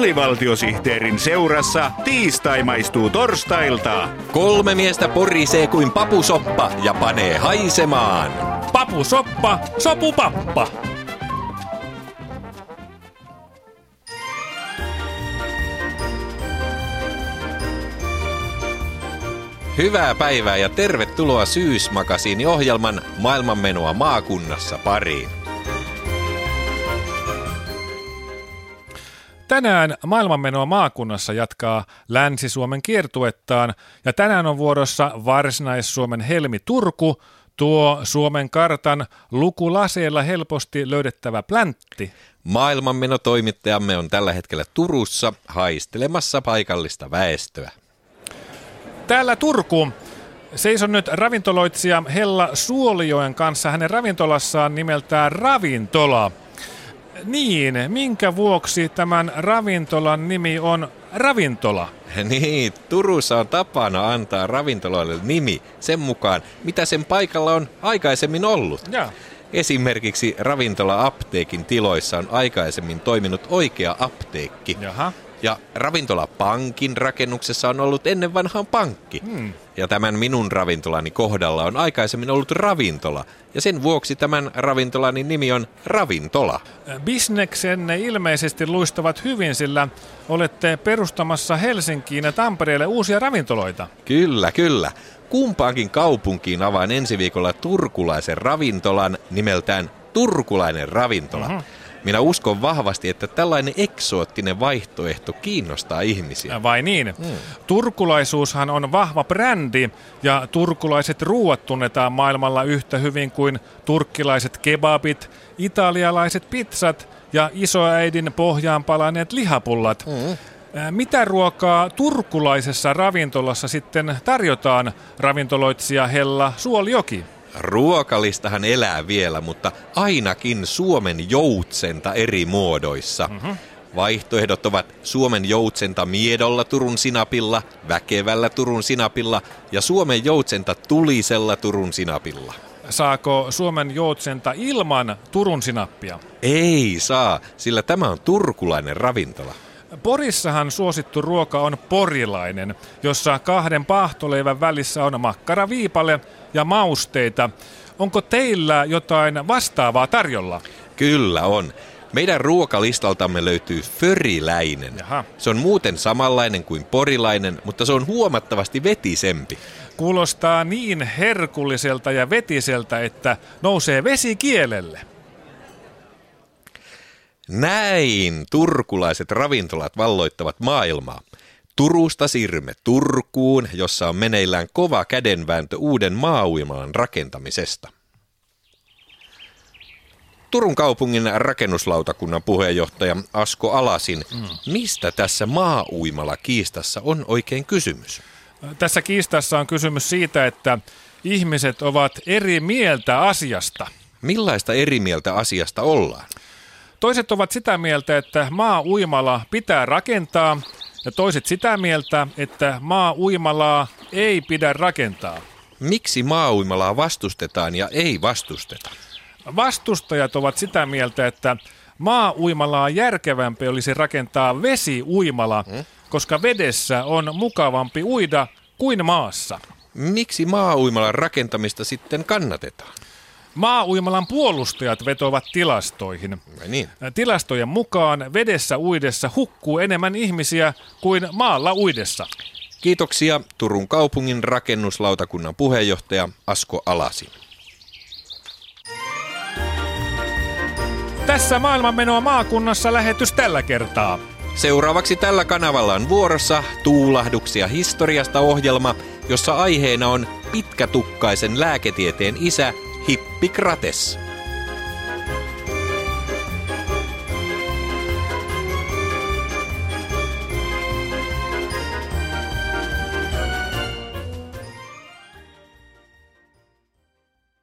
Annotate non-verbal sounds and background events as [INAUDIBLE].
alivaltiosihteerin seurassa tiistai maistuu torstailta. Kolme miestä porisee kuin papusoppa ja panee haisemaan. Papusoppa, sopupappa. Hyvää päivää ja tervetuloa Syysmakasiini ohjelman maailmanmenoa maakunnassa pariin. Tänään maailmanmenoa maakunnassa jatkaa Länsi-Suomen kiertuettaan ja tänään on vuorossa Varsinais-Suomen Helmi Turku, tuo Suomen kartan lukulaseella helposti löydettävä pläntti. Maailmanmenotoimittajamme on tällä hetkellä Turussa haistelemassa paikallista väestöä. Täällä Turku seison nyt ravintoloitsija Hella Suolijoen kanssa hänen ravintolassaan nimeltään Ravintola. Niin, minkä vuoksi tämän ravintolan nimi on Ravintola? [LAUGHS] Niin, Turussa on tapana antaa ravintoloille nimi sen mukaan, mitä sen paikalla on aikaisemmin ollut. Ja. Esimerkiksi ravintola-apteekin tiloissa on aikaisemmin toiminut oikea apteekki. Jaha. Ja ravintolapankin rakennuksessa on ollut ennen vanhaan pankki. Hmm. Ja tämän minun ravintolani kohdalla on aikaisemmin ollut ravintola. Ja sen vuoksi tämän ravintolani nimi on Ravintola. Bisneksenne ilmeisesti luistavat hyvin, sillä olette perustamassa Helsinkiin ja Tampereelle uusia ravintoloita. Kyllä, kyllä. Kumpaankin kaupunkiin avaan ensi viikolla turkulaisen ravintolan nimeltään Turkulainen ravintola. Mm-hmm. Minä uskon vahvasti, että tällainen eksoottinen vaihtoehto kiinnostaa ihmisiä. Vai niin? Mm. Turkulaisuushan on vahva brändi ja turkulaiset ruuat tunnetaan maailmalla yhtä hyvin kuin turkkilaiset kebabit, italialaiset pizzat ja isoäidin pohjaan palaneet lihapullat. Mm. Mitä ruokaa turkulaisessa ravintolassa sitten tarjotaan ravintoloitsija Hella Suoljoki? Ruokalistahan elää vielä, mutta ainakin Suomen joutsenta eri muodoissa. Mm-hmm. Vaihtoehdot ovat Suomen joutsenta miedolla Turun sinapilla, väkevällä Turun sinapilla ja Suomen joutsenta tulisella Turun sinapilla. Saako Suomen joutsenta ilman Turun sinappia? Ei saa, sillä tämä on turkulainen ravintola. Porissahan suosittu ruoka on porilainen, jossa kahden pahtoleivän välissä on makkaraviipale ja mausteita. Onko teillä jotain vastaavaa tarjolla? Kyllä on. Meidän ruokalistaltamme löytyy föriläinen. Jaha. Se on muuten samanlainen kuin porilainen, mutta se on huomattavasti vetisempi. Kuulostaa niin herkulliselta ja vetiseltä, että nousee vesi kielelle. Näin turkulaiset ravintolat valloittavat maailmaa. Turusta siirrymme Turkuun, jossa on meneillään kova kädenvääntö uuden maauimalan rakentamisesta. Turun kaupungin rakennuslautakunnan puheenjohtaja Asko Alasin, mm. mistä tässä maauimala kiistassa on oikein kysymys? Tässä kiistassa on kysymys siitä, että ihmiset ovat eri mieltä asiasta. Millaista eri mieltä asiasta ollaan? Toiset ovat sitä mieltä, että maa-uimala pitää rakentaa, ja toiset sitä mieltä, että maa-uimalaa ei pidä rakentaa. Miksi maa-uimalaa vastustetaan ja ei vastusteta? Vastustajat ovat sitä mieltä, että maa-uimalaa järkevämpi olisi rakentaa vesi-uimala, hmm? koska vedessä on mukavampi uida kuin maassa. Miksi maa-uimalan rakentamista sitten kannatetaan? Maa-uimalan puolustajat vetovat tilastoihin. Niin. Tilastojen mukaan vedessä uidessa hukkuu enemmän ihmisiä kuin maalla uidessa. Kiitoksia Turun kaupungin rakennuslautakunnan puheenjohtaja Asko Alasi. Tässä maailmanmenoa maakunnassa lähetys tällä kertaa. Seuraavaksi tällä kanavalla on vuorossa Tuulahduksia historiasta ohjelma, jossa aiheena on pitkätukkaisen lääketieteen isä Hippokrates.